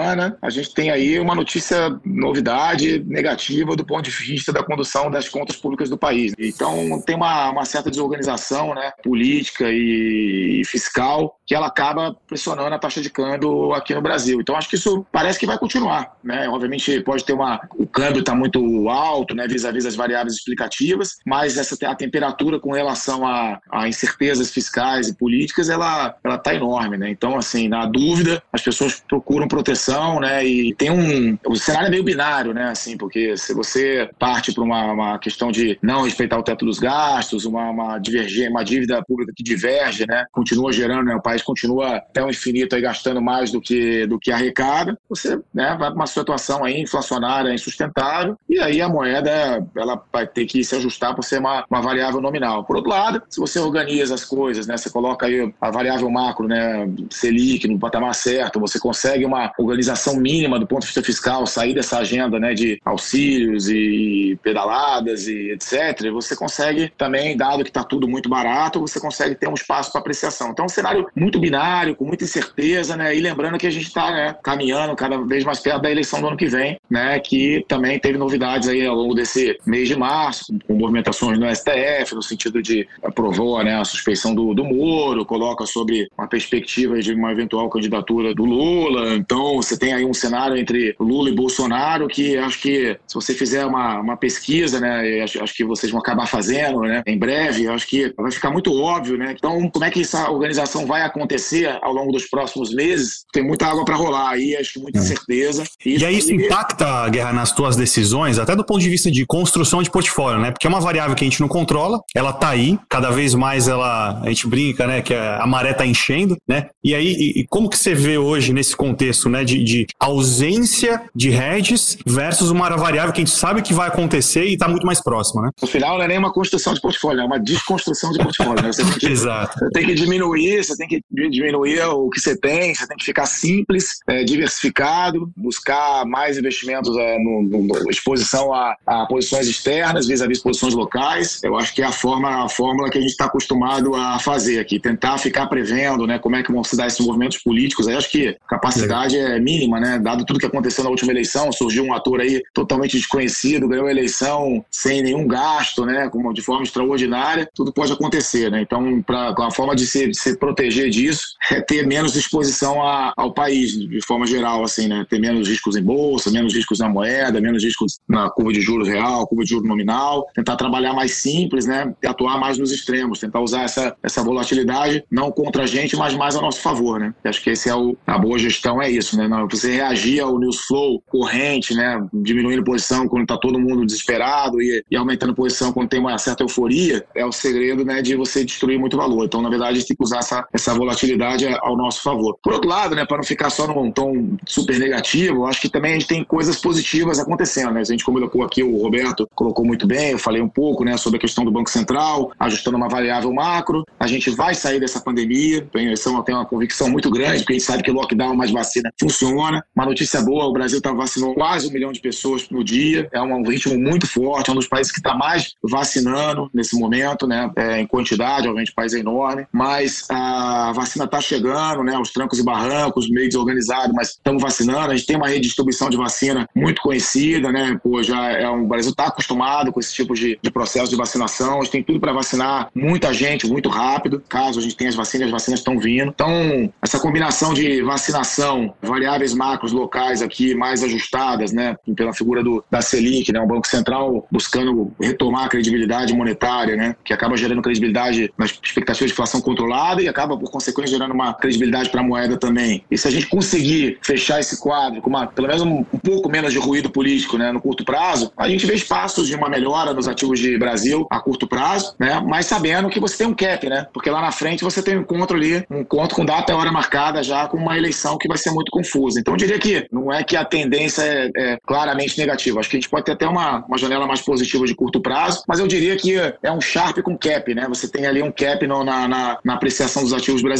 a gente tem aí uma notícia, novidade negativa do ponto de vista da condução das contas públicas do país. Então tem uma, uma certa desorganização, né? Política e fiscal que ela acaba pressionando a taxa de câmbio aqui no Brasil. Então acho que isso parece que vai continuar, né? Obviamente pode ter uma o câmbio está muito alto, né? Vis-à-vis as variáveis explicativas, mas essa a temperatura com relação a, a incertezas fiscais e políticas ela ela tá enorme, né? Então assim, na dúvida, as pessoas procuram proteção, né? E tem um o cenário é meio binário, né? Assim, porque se você parte para uma, uma, questão de não respeitar o teto dos gastos, uma uma uma dívida pública que diverge, né? Continua gerando, né? o país continua até o infinito aí gastando mais do que do que arrecada, você, né, vai para uma situação aí inflacionária insustentável e aí a moeda ela vai ter que se ajustar por ser uma, uma variável nominal. Por outro lado, se você organiza as coisas, né? Você coloca aí a variável macro, né, Selic no patamar certo, você consegue uma organização mínima do ponto de vista fiscal, sair dessa agenda, né, de auxílios e pedaladas e etc. Você consegue também, dado que está tudo muito barato, você consegue ter um espaço para apreciação. Então, é um cenário muito binário, com muita incerteza, né, e lembrando que a gente está né, caminhando cada vez mais perto da eleição do ano que vem, né, que também teve novidades aí ao longo desse mês de março, com movimentações no STF, no sentido de aprovou né, a suspeição do, do Moro, coloca sobre uma perspectiva de uma eventual candidatura do Lula. Então, você tem aí um cenário entre Lula e Bolsonaro que acho que se você fizer uma, uma pesquisa, né, acho, acho que vocês vão acabar fazendo, né, em breve, acho que vai ficar muito óbvio, né? Então, como é que essa organização vai acontecer ao longo dos próximos meses? Tem muita água para rolar aí, acho que muita é. certeza. E, e aí isso impacta, Guerra, nas tuas decisões, até do ponto de vista de construção de portfólio, né? Porque é uma variável que a gente não controla, ela tá aí, cada vez mais ela, a gente brinca, né, que a maré está enchendo, né? E aí, e, e como que você vê hoje nesse contexto, né, de, de, ausência de hedges versus uma variável que a gente sabe que vai acontecer e está muito mais próxima, né? No final não é nem uma construção de portfólio, é uma desconstrução de portfólio. Né? Você tem que, Exato. Você tem que diminuir, você tem que diminuir o que você tem, você tem que ficar simples, é, diversificado, buscar mais investimentos é, no, no, exposição a, a, posições externas, vis-à-vis -vis posições locais. Eu acho que é a, forma, a fórmula que a gente está acostumado a fazer aqui, tentar ficar prevendo né, como é que vão se dar esses movimentos políticos. Aí acho que capacidade é mínima, né? Dado tudo que aconteceu na última eleição, surgiu um ator aí totalmente desconhecido, ganhou a eleição sem nenhum gasto, né? De forma extraordinária, tudo pode acontecer, né? Então, pra, a forma de se, de se proteger disso é ter menos exposição a, ao país, de forma geral, assim, né? Ter menos riscos em bolsa, menos riscos na moeda, menos riscos na curva de juros real, curva de juros nominal, tentar trabalhar mais simples, né? E atuar mais nos extremos, tentar usar essa, essa volatilidade não contra a gente, mas mais a nosso favor, né? Acho que esse é o, a boa gestão é isso, né? Não, você reagir ao news flow corrente, né? Diminuindo posição quando está todo mundo desesperado e, e, aumentando posição quando tem uma certa euforia, é o segredo, né? De você destruir muito valor. Então, na verdade, tem que usar essa, essa volatilidade ao nosso favor. Por outro lado, né? Para não ficar só num tom super negativo, acho que também a gente tem coisas positivas acontecendo, né? A gente colocou aqui, o Roberto colocou muito bem, eu falei um pouco, né? Sobre a questão do Banco Central, ajustando uma variável macro. A gente vai sair dessa pandemia, tem, tem uma convicção muito grande, porque a gente sabe que lockdown mais vacina funciona. Uma notícia boa, o Brasil está vacinando quase um milhão de pessoas no dia, é um ritmo muito forte, é um dos países que está mais vacinando nesse momento, né? É, em quantidade, obviamente o país é enorme, mas a vacina está chegando, né? Os trancos e barrancos, meio desorganizado, mas estamos vacinando. A gente tem uma rede de distribuição de vacina muito conhecida, né? Pô, já é um, o Brasil está acostumado com esse tipo de, de processo de vacinação, a gente tem tudo para vacinar muita gente muito rápido, caso a gente tenha as vacinas, as vacinas estão vindo. Então, essa combinação de vacinação, variáveis macros locais aqui mais ajustadas, né? Pela figura do, da Selic, né? Um Banco Central buscando retomar a credibilidade monetária, né? Que acaba gerando credibilidade nas expectativas de inflação controlada e acaba, por gerando uma credibilidade para a moeda também. E se a gente conseguir fechar esse quadro com uma, pelo menos um, um pouco menos de ruído político, né? No curto prazo, a gente vê espaços de uma melhora nos ativos de Brasil a curto prazo, né? Mas sabendo que você tem um cap, né? Porque lá na frente você tem um encontro ali, um encontro com data e hora marcada já com uma eleição que vai ser muito confusa. Então eu diria que não é que a tendência é, é claramente negativa. Acho que a gente pode ter até uma, uma janela mais positiva de curto prazo, mas eu diria que é um sharp com cap, né? Você tem ali um cap no, na, na, na, apreciação dos ativos brasileiros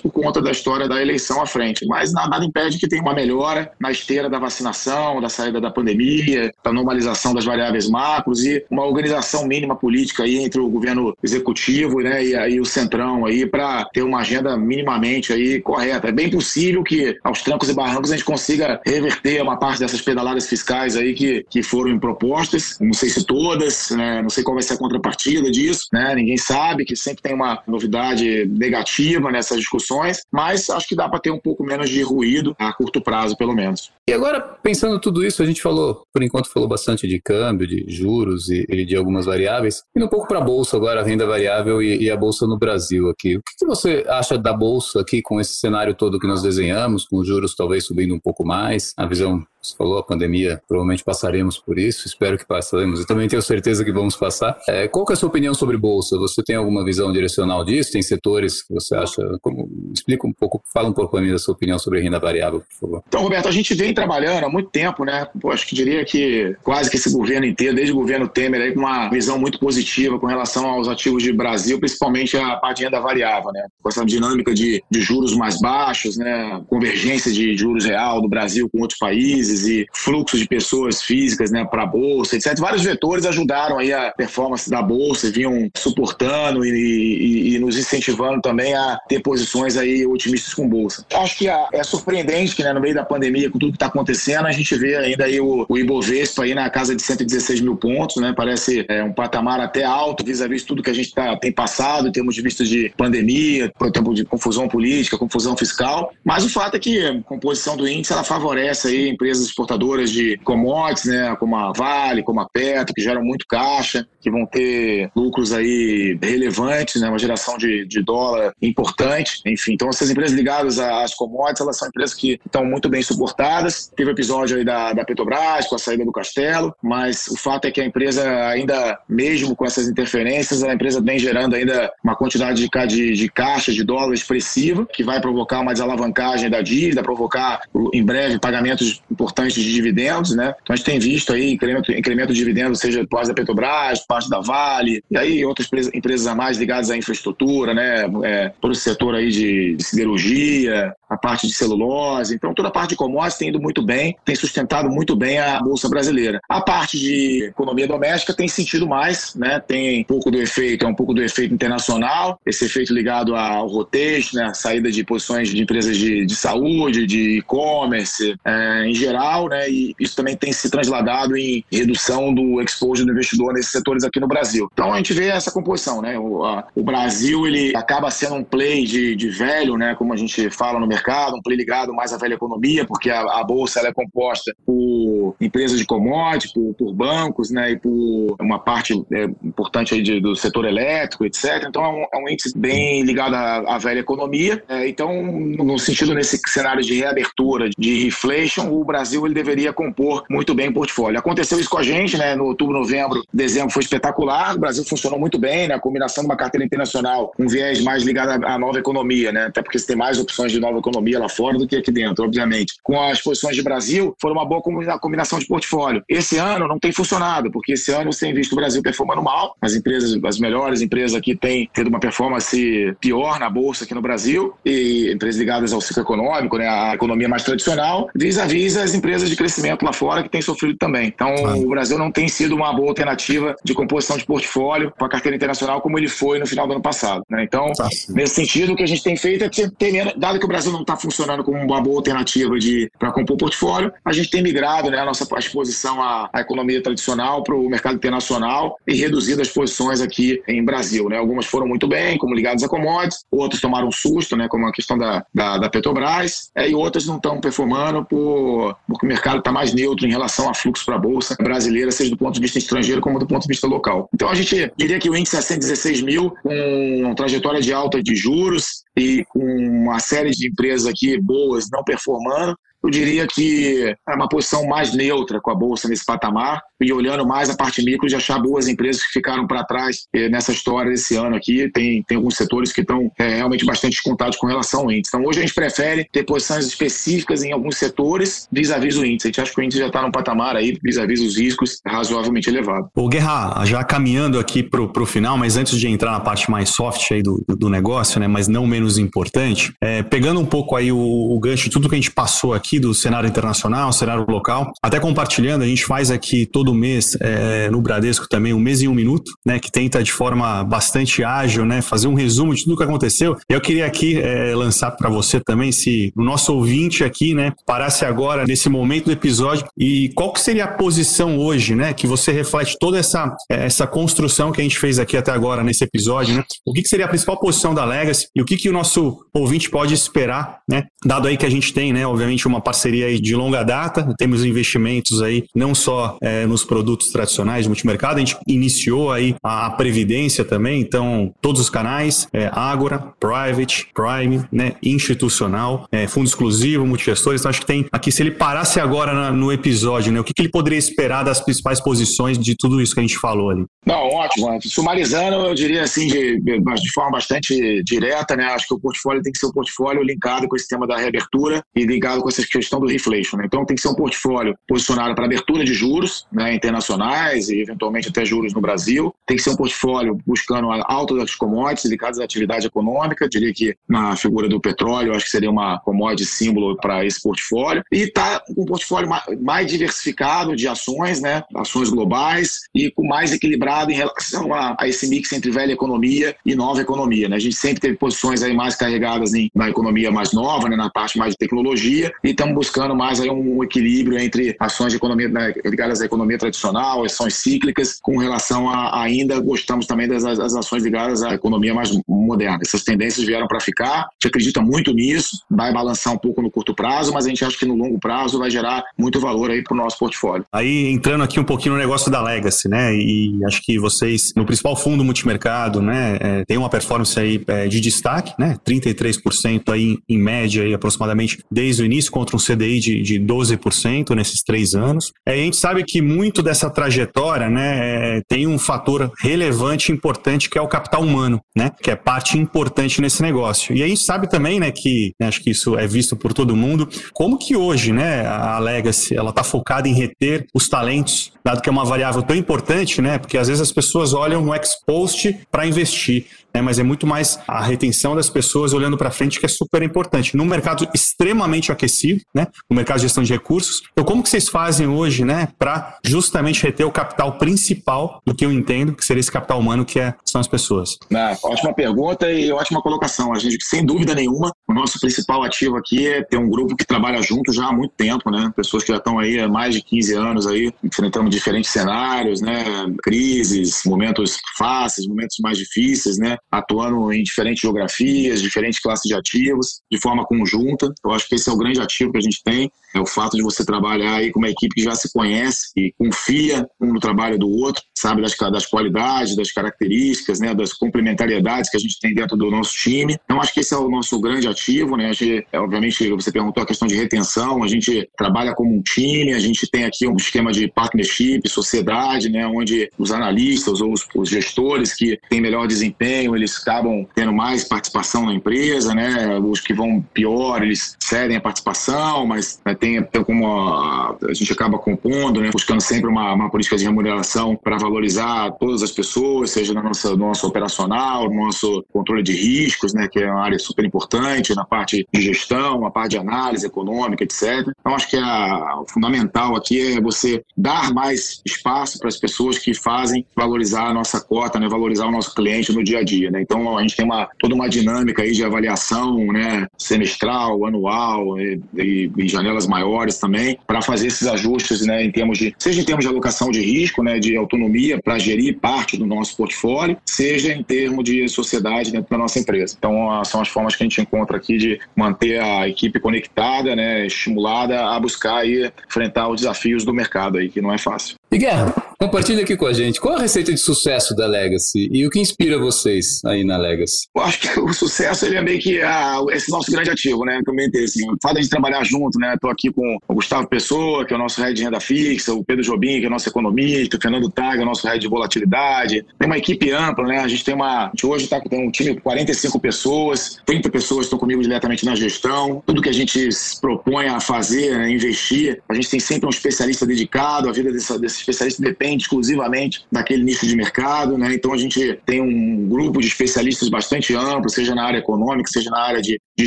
por conta da história da eleição à frente. Mas nada impede que tenha uma melhora na esteira da vacinação, da saída da pandemia, da normalização das variáveis macros e uma organização mínima política aí entre o governo executivo né, e aí o centrão aí para ter uma agenda minimamente aí correta. É bem possível que aos trancos e barrancos a gente consiga reverter uma parte dessas pedaladas fiscais aí que, que foram propostas. Não sei se todas, né, não sei qual vai ser a contrapartida disso, né? Ninguém sabe que sempre tem uma novidade negativa nessas discussões, mas acho que dá para ter um pouco menos de ruído a curto prazo, pelo menos. E agora, pensando tudo isso, a gente falou, por enquanto falou bastante de câmbio, de juros e, e de algumas variáveis. Indo um pouco para a Bolsa agora, a renda variável e, e, a Bolsa no Brasil aqui. O que, que, você acha da Bolsa aqui com esse cenário todo que nós desenhamos, com os juros talvez subindo um pouco mais, a visão você falou, a pandemia, provavelmente passaremos por isso, espero que passaremos, eu também tenho certeza que vamos passar. É, qual é a sua opinião sobre Bolsa? Você tem alguma visão direcional disso? Tem setores que você acha, como, explica um pouco, fala um pouco para mim da sua opinião sobre renda variável, por favor. Então, Roberto, a gente vem trabalhando há muito tempo, né? Pô, acho que diria que quase que esse governo inteiro, desde o governo Temer, aí, com uma visão muito positiva com relação aos ativos de Brasil, principalmente a parte de renda variável, né? Com essa dinâmica de, de juros mais baixos, né? Convergência de juros real do Brasil com outros países, e fluxo de pessoas físicas né, para a Bolsa, etc. Vários vetores ajudaram aí a performance da Bolsa, vinham suportando e, e, e nos incentivando também a ter posições aí otimistas com Bolsa. Acho que é surpreendente que né, no meio da pandemia, com tudo que está acontecendo, a gente vê ainda aí o, o Ibovespa aí na casa de 116 mil pontos, né? Parece é, um patamar até alto vis-à-vis -vis tudo que a gente tá, tem passado em termos de vista de pandemia, por exemplo, de confusão política, confusão fiscal. Mas o fato é que a composição do índice ela favorece aí empresas empresas exportadoras de commodities, né, como a Vale, como a Petro, que geram muito caixa, que vão ter lucros aí relevantes, né, uma geração de, de dólar importante. Enfim, então essas empresas ligadas às commodities, elas são empresas que estão muito bem suportadas. Teve o episódio aí da, da Petrobras, com a saída do Castelo, mas o fato é que a empresa ainda, mesmo com essas interferências, a empresa vem gerando ainda uma quantidade de, de, de caixa de dólar expressiva, que vai provocar uma desalavancagem da dívida, provocar em breve pagamentos importante de dividendos, né? Então a gente tem visto aí incremento, incremento de dividendos, seja parte da Petrobras, parte da Vale, e aí outras empresas a mais ligadas à infraestrutura, né? É, todo o setor aí de, de siderurgia, a parte de celulose. Então, toda a parte de commodities tem ido muito bem, tem sustentado muito bem a Bolsa Brasileira. A parte de economia doméstica tem sentido mais, né? Tem um pouco do efeito, é um pouco do efeito internacional, esse efeito ligado ao rotation, né? saída de posições de empresas de, de saúde, de e-commerce, é, em geral, né? E isso também tem se transladado em redução do exposure do investidor nesses setores aqui no Brasil. Então, a gente vê essa composição, né? O, a, o Brasil, ele acaba sendo um play de, de velho, né? Como a gente fala no mercado um play ligado mais à velha economia, porque a, a bolsa é composta por empresas de commodities, por, por, bancos, né, e por uma parte é, importante aí de, do setor elétrico, etc. Então é um, é um índice bem ligado à, à velha economia. É, então, no sentido nesse cenário de reabertura, de reflation, o Brasil ele deveria compor muito bem o portfólio. Aconteceu isso com a gente, né, no outubro, novembro, dezembro foi espetacular. O Brasil funcionou muito bem, né, a combinação de uma carteira internacional, um viés mais ligado à, nova economia, né, até porque você tem mais opções de nova economia lá fora do que aqui dentro, obviamente. Com as posições de Brasil, foram uma boa combinação de portfólio. Esse ano não tem funcionado, porque esse ano você tem visto o Brasil performando mal. As empresas, as melhores empresas aqui têm tido uma performance pior na bolsa aqui no Brasil, e empresas ligadas ao ciclo econômico, né, a economia mais tradicional, vis-à-vis as empresas de crescimento lá fora que têm sofrido também. Então, ah. o Brasil não tem sido uma boa alternativa de composição de portfólio para a carteira internacional como ele foi no final do ano passado. Né? Então, tá nesse sentido, o que a gente tem feito é que, dado que o Brasil não está funcionando como uma boa alternativa para compor portfólio, a gente tem migrado né, a nossa exposição à, à economia tradicional para o mercado internacional e reduzido as posições aqui em Brasil. Né? Algumas foram muito bem, como ligadas a commodities, outras tomaram um susto, né, como a questão da, da, da Petrobras, é, e outras não estão performando por, porque o mercado está mais neutro em relação a fluxo para a Bolsa brasileira, seja do ponto de vista estrangeiro como do ponto de vista local. Então a gente diria que o índice é 116 mil, com trajetória de alta de juros, e com uma série de empresas aqui boas não performando, eu diria que é uma posição mais neutra com a bolsa nesse patamar e olhando mais a parte micro de achar boas empresas que ficaram para trás eh, nessa história desse ano aqui. Tem, tem alguns setores que estão é, realmente bastante descontados com relação ao índice. Então hoje a gente prefere ter posições específicas em alguns setores vis-à-vis -vis o índice. A gente acha que o índice já está num patamar aí vis-à-vis -vis os riscos razoavelmente elevado. O Guerra, já caminhando aqui para o final, mas antes de entrar na parte mais soft aí do, do negócio, né, mas não menos importante, é, pegando um pouco aí o, o gancho tudo que a gente passou aqui do cenário internacional, cenário local, até compartilhando, a gente faz aqui todo mês é, no Bradesco também, um mês em um minuto, né, que tenta de forma bastante ágil, né, fazer um resumo de tudo que aconteceu. Eu queria aqui é, lançar para você também, se o nosso ouvinte aqui, né, parasse agora nesse momento do episódio e qual que seria a posição hoje, né, que você reflete toda essa, essa construção que a gente fez aqui até agora nesse episódio, né, o que, que seria a principal posição da Legacy e o que, que o nosso ouvinte pode esperar, né, dado aí que a gente tem, né, obviamente uma parceria aí de longa data, temos investimentos aí não só é, nos produtos tradicionais de multimercado. A gente iniciou aí a, Previdência também, então todos os canais, é, Agora, Private, Prime, né, institucional, é, fundo exclusivo, multigestores. Então acho que tem aqui, se ele parasse agora na, no episódio, né, o que, que ele poderia esperar das principais posições de tudo isso que a gente falou ali? Não, ótimo. Sumarizando, eu diria assim, de, de forma bastante direta, né? Acho que o portfólio tem que ser um portfólio linkado com esse tema da reabertura e ligado com essa questão do reflation. Né? Então tem que ser um portfólio posicionado para abertura de juros, né? internacionais e eventualmente até juros no Brasil. Tem que ser um portfólio buscando a alta das commodities ligadas à atividade econômica. Diria que na figura do petróleo, acho que seria uma commodity símbolo para esse portfólio. E está com um portfólio mais diversificado de ações, né? ações globais e com mais equilibrado em relação a, a esse mix entre velha economia e nova economia. Né? A gente sempre teve posições aí mais carregadas em, na economia mais nova, né? na parte mais de tecnologia, e estamos buscando mais aí um equilíbrio entre ações de economia né? ligadas à economia tradicional, ações cíclicas, com relação a ainda gostamos também das, das ações ligadas à economia mais moderna. Essas tendências vieram para ficar, a gente acredita muito nisso, vai balançar um pouco no curto prazo, mas a gente acha que no longo prazo vai gerar muito valor aí para o nosso portfólio. Aí entrando aqui um pouquinho no negócio da Legacy, né? E acho que vocês, no principal fundo multimercado, né, é, tem uma performance aí é, de destaque, né? 33% aí em média aí aproximadamente desde o início, com contra um CDI de, de 12% nesses três anos. É, a gente sabe que muito dessa trajetória né, é, tem um fator relevante e importante que é o capital humano, né, que é parte importante nesse negócio. E a gente sabe também né, que, né, acho que isso é visto por todo mundo, como que hoje né, a Legacy está focada em reter os talentos, dado que é uma variável tão importante, né, porque às vezes as pessoas olham o ex-post para investir né, mas é muito mais a retenção das pessoas olhando para frente que é super importante. Num mercado extremamente aquecido, né, no mercado de gestão de recursos, então como que vocês fazem hoje né, para justamente reter o capital principal do que eu entendo que seria esse capital humano que é, são as pessoas? Ah, ótima pergunta e ótima colocação. A gente, sem dúvida nenhuma, o nosso principal ativo aqui é ter um grupo que trabalha junto já há muito tempo, né? Pessoas que já estão aí há mais de 15 anos aí, enfrentando diferentes cenários, né? Crises, momentos fáceis, momentos mais difíceis, né? Atuando em diferentes geografias, diferentes classes de ativos, de forma conjunta. Eu acho que esse é o grande ativo que a gente tem, é o fato de você trabalhar aí com uma equipe que já se conhece e confia um no trabalho do outro, sabe das, das qualidades, das características, né, das complementariedades que a gente tem dentro do nosso time. Então acho que esse é o nosso grande ativo, né? A gente, é, obviamente, você perguntou a questão de retenção, a gente trabalha como um time, a gente tem aqui um esquema de partnership, sociedade, né, onde os analistas ou os, os gestores que têm melhor desempenho, eles acabam tendo mais participação na empresa, né? Os que vão pior, eles cedem a participação, mas né, tem, tem como a, a, gente acaba compondo, né? Buscando sempre uma, uma política de remuneração para valorizar todas as pessoas, seja no nosso, no nosso operacional, no nosso controle de riscos, né? Que é uma área super importante, na parte de gestão, na parte de análise econômica, etc. Então, acho que a, o fundamental aqui é você dar mais espaço para as pessoas que fazem valorizar a nossa cota, né? Valorizar o nosso cliente no dia a dia, né? Então a gente tem uma, toda uma dinâmica aí de avaliação, né? Semestral, anual e, e, e janelas maiores também para fazer esses ajustes, né? Em termos de seja em termos de alocação de risco, né? De autonomia para gerir parte do nosso portfólio, seja em termos de sociedade dentro da nossa empresa. Então são as formas que a gente encontra aqui de manter a equipe conectada, né? Estimulada a buscar aí enfrentar os desafios do mercado aí que não é fácil. E Guerra, compartilha aqui com a gente. Qual a receita de sucesso da Legacy e o que inspira vocês aí na Legacy? Eu acho que o sucesso ele é meio que ah, esse nosso grande ativo, né? Também tem assim, o fato de trabalhar junto, né? Estou aqui com o Gustavo Pessoa, que é o nosso head de renda fixa, o Pedro Jobim, que é o nosso economista, o Fernando Tag, que é o nosso head de volatilidade. Tem uma equipe ampla, né? A gente tem uma. A gente hoje tá, tem um time de 45 pessoas, 30 pessoas estão comigo diretamente na gestão. Tudo que a gente se propõe a fazer, né? investir, a gente tem sempre um especialista dedicado, a vida desse especialista depende exclusivamente daquele nicho de mercado, né? Então a gente tem um grupo de especialistas bastante amplo, seja na área econômica, seja na área de, de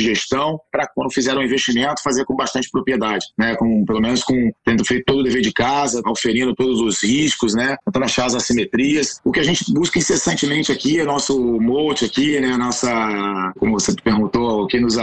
gestão, para quando fizer um investimento fazer com bastante propriedade, né? Com pelo menos com tendo feito todo o dever de casa, oferindo todos os riscos, né? Tentando achar as assimetrias. O que a gente busca incessantemente aqui é nosso mote aqui, né? Nossa, como você perguntou, o que nos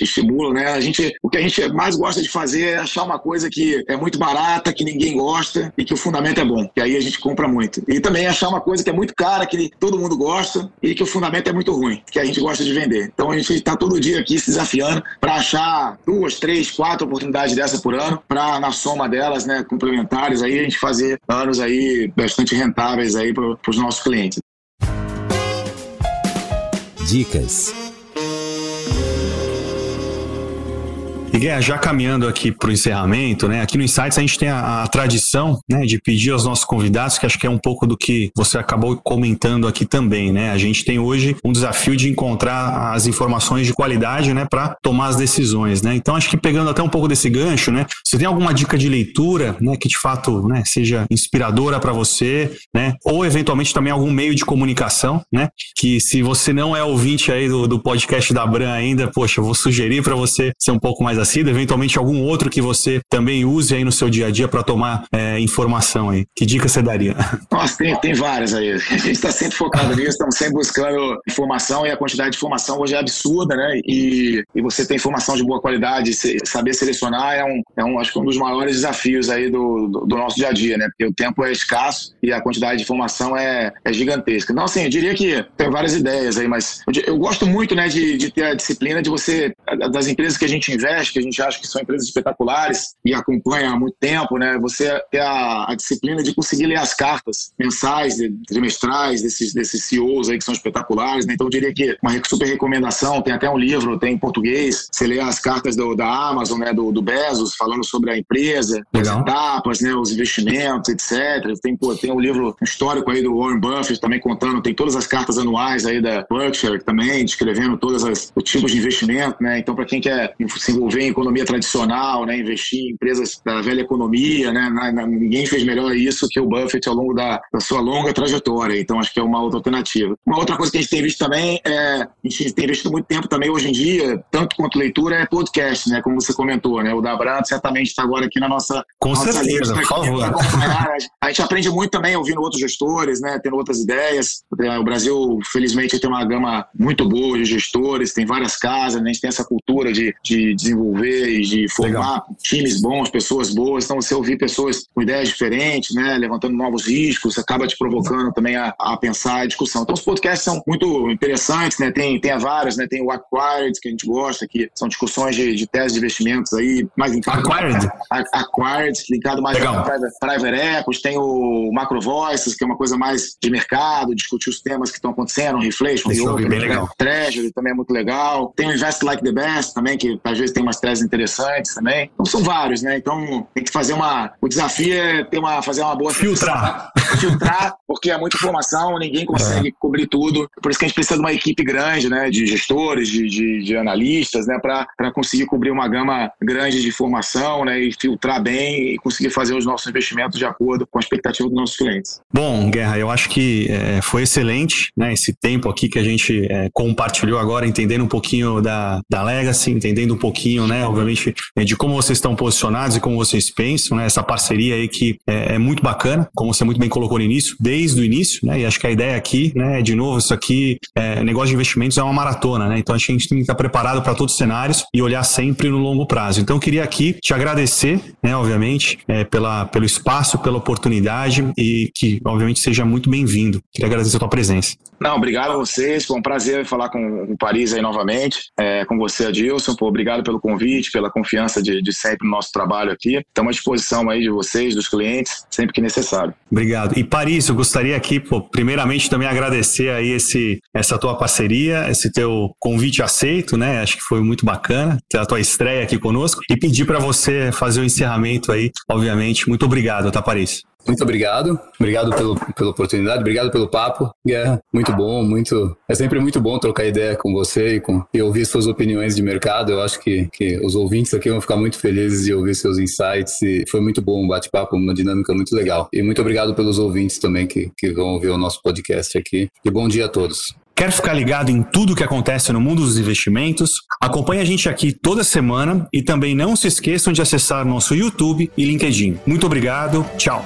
estimula, né? A gente, o que a gente mais gosta de fazer é achar uma coisa que é muito barata, que ninguém gosta e que o fundamento é bom, que aí a gente compra muito. E também achar uma coisa que é muito cara, que todo mundo gosta e que o fundamento é muito ruim, que a gente gosta de vender. Então a gente está todo dia aqui se desafiando para achar duas, três, quatro oportunidades dessa por ano, para na soma delas, né, complementares, aí a gente fazer anos aí bastante rentáveis aí para os nossos clientes. Dicas E já caminhando aqui para o encerramento, né? Aqui no Insights a gente tem a, a, tradição, né, de pedir aos nossos convidados, que acho que é um pouco do que você acabou comentando aqui também, né? A gente tem hoje um desafio de encontrar as informações de qualidade, né, para tomar as decisões, né? Então acho que pegando até um pouco desse gancho, né? Você tem alguma dica de leitura, né, que de fato, né, seja inspiradora para você, né? Ou eventualmente também algum meio de comunicação, né? Que se você não é ouvinte aí do, do podcast da Bran ainda, poxa, eu vou sugerir para você ser um pouco mais Assida, eventualmente algum outro que você também use aí no seu dia a dia para tomar é, informação aí. Que dica você daria? Nossa, tem, tem várias aí. A gente está sempre focado nisso, estamos sempre buscando informação e a quantidade de informação hoje é absurda, né? E, e você ter informação de boa qualidade, saber selecionar é um, é um acho que um dos maiores desafios aí do, do, do, nosso dia a dia, né? Porque o tempo é escasso e a quantidade de informação é, é gigantesca. Então, assim, eu diria que tem várias ideias aí, mas eu, eu gosto muito, né, de, de ter a disciplina de você, das empresas que a gente investe, que a gente acha que são empresas espetaculares e acompanha há muito tempo, né? Você ter a, a disciplina de conseguir ler as cartas mensais, trimestrais desses, desses CEOs aí que são espetaculares, né? Então eu diria que uma super recomendação, tem até um livro, tem em português, você lê as cartas do, da Amazon, né? Do, do Bezos, falando sobre a empresa, Legal. as etapas, né? Os investimentos, etc. Tem, pô, tem um livro histórico aí do Warren Buffett também contando, tem todas as cartas anuais aí da Berkshire também, descrevendo todos os tipos de investimento, né? Então, para quem quer se envolver em economia tradicional, né? Investir em empresas da velha economia, né? Na, na, ninguém fez melhor isso que o Buffett ao longo da, da, sua longa trajetória. Então, acho que é uma outra alternativa. Uma outra coisa que a gente tem visto também é, a gente tem visto muito tempo também hoje em dia, tanto quanto leitura, é podcast, né? Como você comentou, né? O da certamente está agora aqui na nossa Com nossa certeza, por favor. A gente aprende muito também ouvindo outros gestores, né? Tendo outras ideias. O Brasil, felizmente, tem uma gama muito boa de gestores, tem várias casas, né? a gente tem essa cultura de, de desenvolver e de formar Legal. times bons, pessoas boas. Então, você ouvir pessoas com ideias diferentes, né? Levantando novos riscos, acaba te provocando também a, a pensar a discussão. Então, os podcasts são muito interessantes, né? Tem, tem vários, né? Tem o Acquired, que a gente gosta, que são discussões de, de tese de investimentos aí, mais Acquired? Acquired, linkado mais Legal. a private, private equity. Tem o Macro Voices, que é uma coisa mais de mercado, discutir os temas que estão acontecendo, reopening, bem legal. treasury também é muito legal. Tem o Invest Like the Best também, que às vezes tem umas teses interessantes também. Então são vários, né? Então tem que fazer uma. O desafio é ter uma, fazer uma boa. Filtrar. Filtrar, porque é muita informação, ninguém consegue é. cobrir tudo. Por isso que a gente precisa de uma equipe grande, né? De gestores, de, de, de analistas, né? Para conseguir cobrir uma gama grande de informação, né? E filtrar bem e conseguir fazer os nossos investimentos de acordo com a expectativa dos nossos clientes. Bom, Guerra, eu acho que é, foi excelente, né? Esse tempo aqui que a gente é, compartilhou agora, entendendo um pouquinho da, da Legacy, entendendo um pouquinho, né? Obviamente, é, de como vocês estão posicionados e como vocês pensam, né? Essa parceria aí que é, é muito bacana, como você muito bem colocou no início, desde o início, né? E acho que a ideia aqui, né? De novo, isso aqui, é, negócio de investimentos é uma maratona, né? Então a gente tem que estar preparado para todos os cenários e olhar sempre no longo prazo. Então eu queria aqui te agradecer, né? Obviamente, é, pela, pelo espaço, pela oportunidade e que, obviamente, seja muito bem-vindo. Queria agradecer a tua presença. Não, obrigado a vocês. Foi um prazer falar com o Paris aí novamente, é, com você, Adilson. Pô, obrigado pelo convite, pela confiança de, de sempre no nosso trabalho aqui. Estamos à disposição aí de vocês, dos clientes, sempre que necessário. Obrigado. E Paris, eu gostaria aqui, pô, primeiramente também agradecer aí esse, essa tua parceria, esse teu convite aceito, né? Acho que foi muito bacana ter a tua estreia aqui conosco e pedir para você fazer o encerramento aí, obviamente. Muito obrigado, tá, Paris? Muito obrigado. Obrigado pelo, pela oportunidade, obrigado pelo papo. Guerra, muito bom, muito. É sempre muito bom trocar ideia com você e, com, e ouvir suas opiniões de mercado. Eu acho que, que os ouvintes aqui vão ficar muito felizes de ouvir seus insights. E foi muito bom um bate-papo, uma dinâmica muito legal. E muito obrigado pelos ouvintes também que, que vão ouvir o nosso podcast aqui. E bom dia a todos. Quer ficar ligado em tudo que acontece no mundo dos investimentos? Acompanhe a gente aqui toda semana e também não se esqueçam de acessar nosso YouTube e LinkedIn. Muito obrigado, tchau.